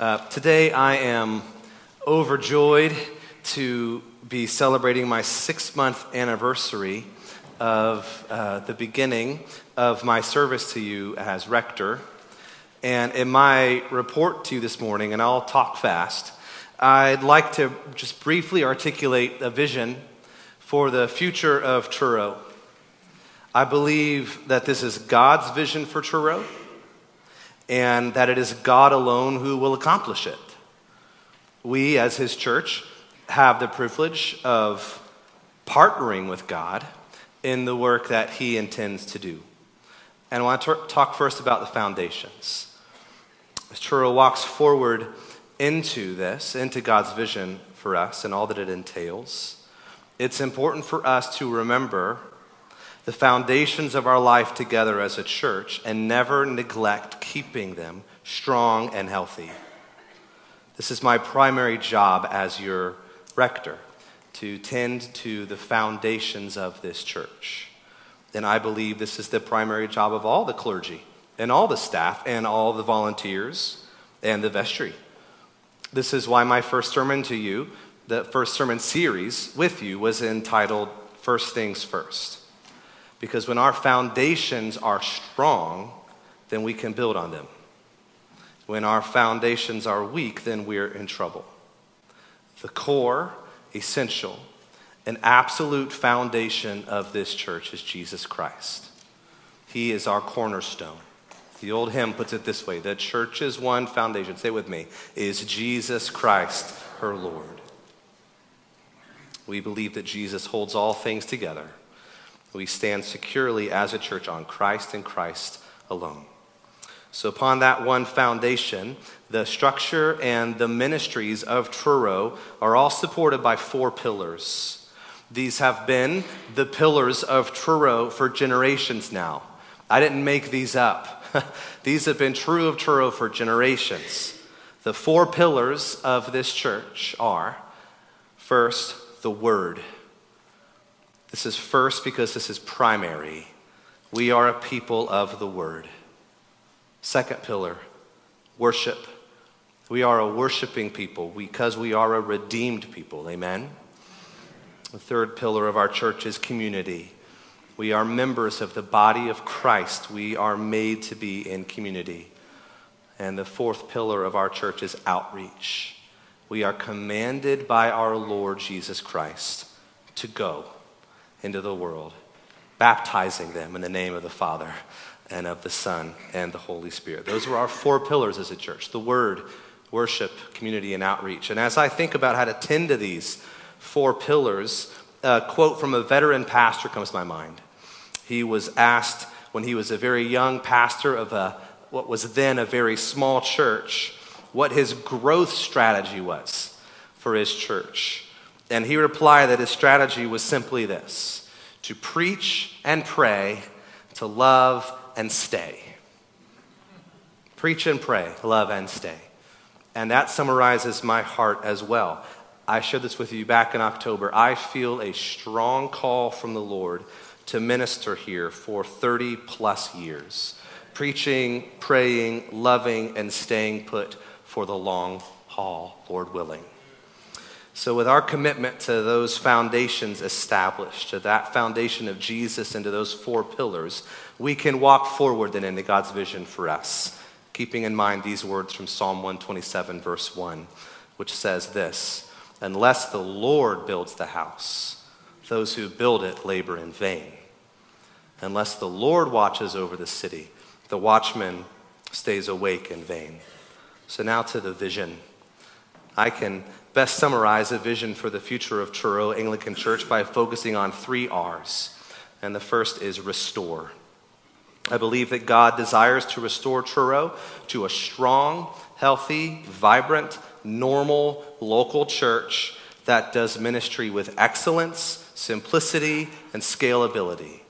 Uh, today I am overjoyed to be celebrating my six month anniversary of uh, the beginning of my service to you as rector. And in my report to you this morning, and I'll talk fast, I'd like to just briefly articulate a vision for the future of Truro. I believe that this is God's vision for Truro and that it is God alone who will accomplish it. We, as His church, have the privilege of partnering with God in the work that He intends to do. And I want to talk first about the foundations. As Truro walks forward into this, into God's vision for us and all that it entails, it's important for us to remember the foundations of our life together as a church and never neglect keeping them strong and healthy. This is my primary job as your rector to tend to the foundations of this church. And I believe this is the primary job of all the clergy and all the staff and all the volunteers and the vestry. This is why my first sermon to you, the first sermon series with you, was entitled First Things First. Because when our foundations are strong, then we can build on them. When our foundations are weak, then we're in trouble. The core, essential, and absolute foundation of this church is Jesus Christ. He is our cornerstone. The old hymn puts it this way the church's one foundation, say with me, is Jesus Christ, her Lord. We believe that Jesus holds all things together we stand securely as a church on Christ and Christ alone. So, upon that one foundation, the structure and the ministries of Truro are all supported by four pillars. These have been the pillars of Truro for generations now. I didn't make these up. these have been true of Truro for generations. The four pillars of this church are first, the Word. This is first because this is primary. We are a people of the Word. Second pillar, worship. We are a worshiping people because we are a redeemed people. Amen. The third pillar of our church is community. We are members of the body of Christ. We are made to be in community. And the fourth pillar of our church is outreach. We are commanded by our Lord Jesus Christ to go into the world, baptizing them in the name of the Father and of the Son and the Holy Spirit. Those were our four pillars as a church the Word, worship, community, and outreach. And as I think about how to tend to these four pillars, a quote from a veteran pastor comes to my mind. He was asked when he was a very young pastor of a, what was then a very small church what his growth strategy was for his church. And he replied that his strategy was simply this to preach and pray, to love and stay. Preach and pray, love and stay. And that summarizes my heart as well. I shared this with you back in October. I feel a strong call from the Lord to minister here for 30 plus years, preaching, praying, loving, and staying put for the long haul, Lord willing. So, with our commitment to those foundations established, to that foundation of Jesus and to those four pillars, we can walk forward then into God's vision for us, keeping in mind these words from Psalm 127, verse 1, which says this Unless the Lord builds the house, those who build it labor in vain. Unless the Lord watches over the city, the watchman stays awake in vain. So, now to the vision. I can best summarize a vision for the future of Truro Anglican Church by focusing on three R's. And the first is restore. I believe that God desires to restore Truro to a strong, healthy, vibrant, normal local church that does ministry with excellence, simplicity, and scalability.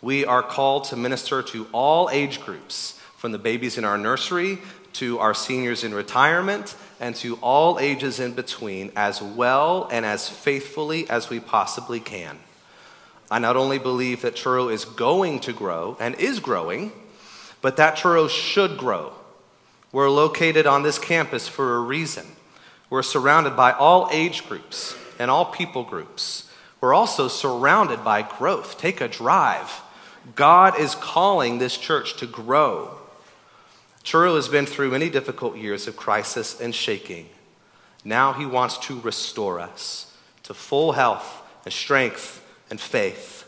We are called to minister to all age groups, from the babies in our nursery to our seniors in retirement and to all ages in between as well and as faithfully as we possibly can. I not only believe that Truro is going to grow and is growing, but that Truro should grow We're located on this campus for a reason. We're surrounded by all age groups and all people groups. We're also surrounded by growth. Take a drive. God is calling this church to grow. Truro has been through many difficult years of crisis and shaking. Now he wants to restore us to full health and strength and faith.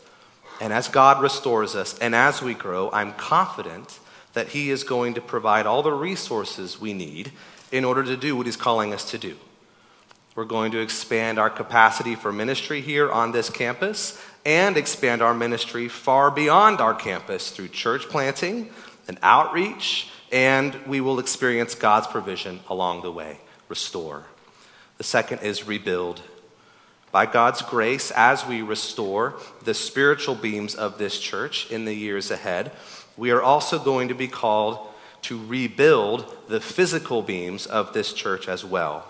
And as God restores us and as we grow, I'm confident that He is going to provide all the resources we need in order to do what He's calling us to do. We're going to expand our capacity for ministry here on this campus and expand our ministry far beyond our campus through church planting and outreach, and we will experience God's provision along the way. Restore. The second is rebuild by God's grace, as we restore the spiritual beams of this church in the years ahead, we are also going to be called to rebuild the physical beams of this church as well.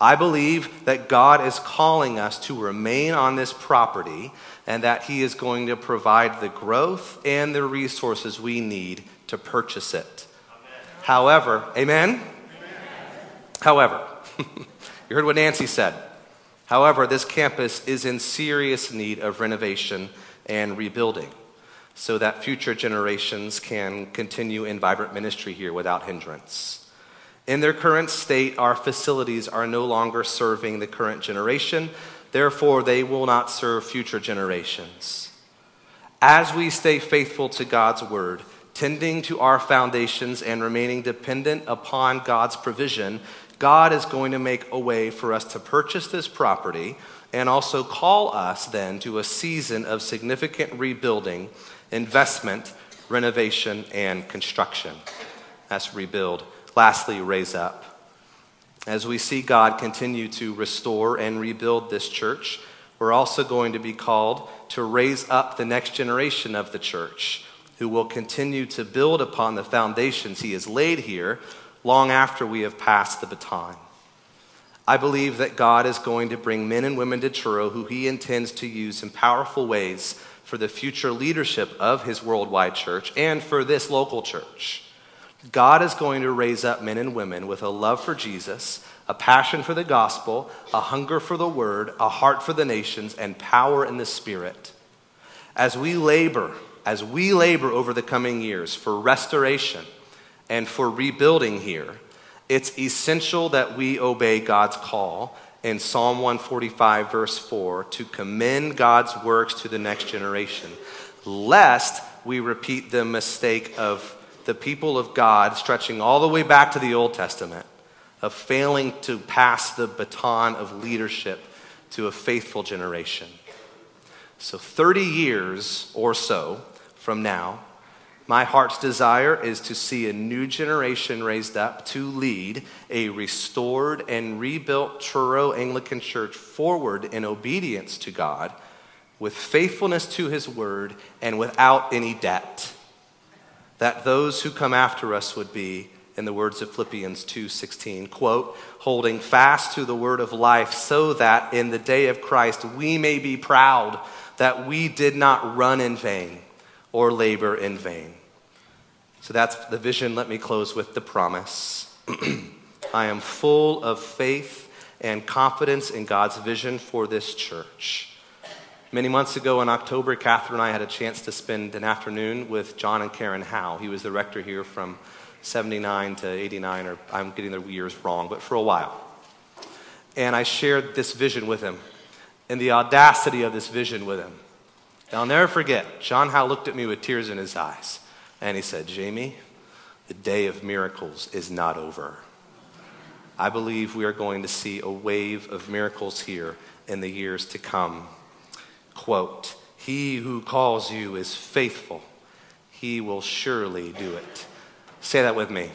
I believe that God is calling us to remain on this property and that He is going to provide the growth and the resources we need to purchase it. Amen. However, amen? amen. However, you heard what Nancy said. However, this campus is in serious need of renovation and rebuilding so that future generations can continue in vibrant ministry here without hindrance. In their current state, our facilities are no longer serving the current generation, therefore, they will not serve future generations. As we stay faithful to God's word, tending to our foundations and remaining dependent upon God's provision, God is going to make a way for us to purchase this property and also call us then to a season of significant rebuilding, investment, renovation, and construction. That's rebuild. Lastly, raise up. As we see God continue to restore and rebuild this church, we're also going to be called to raise up the next generation of the church who will continue to build upon the foundations he has laid here long after we have passed the baton. I believe that God is going to bring men and women to Truro who he intends to use in powerful ways for the future leadership of his worldwide church and for this local church. God is going to raise up men and women with a love for Jesus, a passion for the gospel, a hunger for the word, a heart for the nations, and power in the spirit. As we labor, as we labor over the coming years for restoration, and for rebuilding here, it's essential that we obey God's call in Psalm 145, verse 4, to commend God's works to the next generation, lest we repeat the mistake of the people of God stretching all the way back to the Old Testament of failing to pass the baton of leadership to a faithful generation. So, 30 years or so from now, my heart's desire is to see a new generation raised up to lead a restored and rebuilt Truro Anglican Church forward in obedience to God, with faithfulness to His word, and without any debt. That those who come after us would be, in the words of Philippians 2:16, quote, holding fast to the word of life, so that in the day of Christ we may be proud that we did not run in vain or labor in vain. So that's the vision. Let me close with the promise. I am full of faith and confidence in God's vision for this church. Many months ago in October, Catherine and I had a chance to spend an afternoon with John and Karen Howe. He was the rector here from 79 to 89, or I'm getting the years wrong, but for a while. And I shared this vision with him and the audacity of this vision with him. I'll never forget, John Howe looked at me with tears in his eyes. And he said, Jamie, the day of miracles is not over. I believe we are going to see a wave of miracles here in the years to come. Quote, He who calls you is faithful, he will surely do it. Say that with me.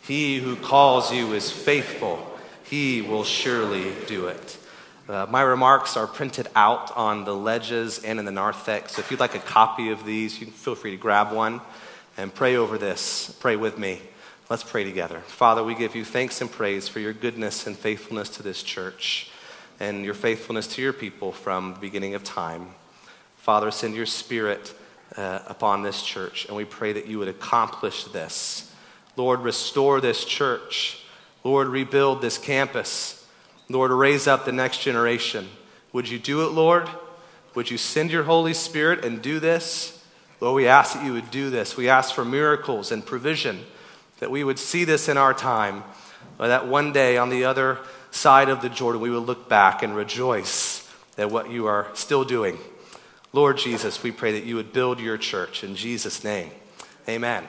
He who calls you is faithful, he will surely do it. Uh, my remarks are printed out on the ledges and in the narthex. So if you'd like a copy of these, you can feel free to grab one and pray over this. Pray with me. Let's pray together. Father, we give you thanks and praise for your goodness and faithfulness to this church and your faithfulness to your people from the beginning of time. Father, send your spirit uh, upon this church, and we pray that you would accomplish this. Lord, restore this church. Lord, rebuild this campus. Lord, raise up the next generation. Would you do it, Lord? Would you send your Holy Spirit and do this? Lord, we ask that you would do this. We ask for miracles and provision, that we would see this in our time, that one day on the other side of the Jordan we would look back and rejoice at what you are still doing. Lord Jesus, we pray that you would build your church. In Jesus' name, amen.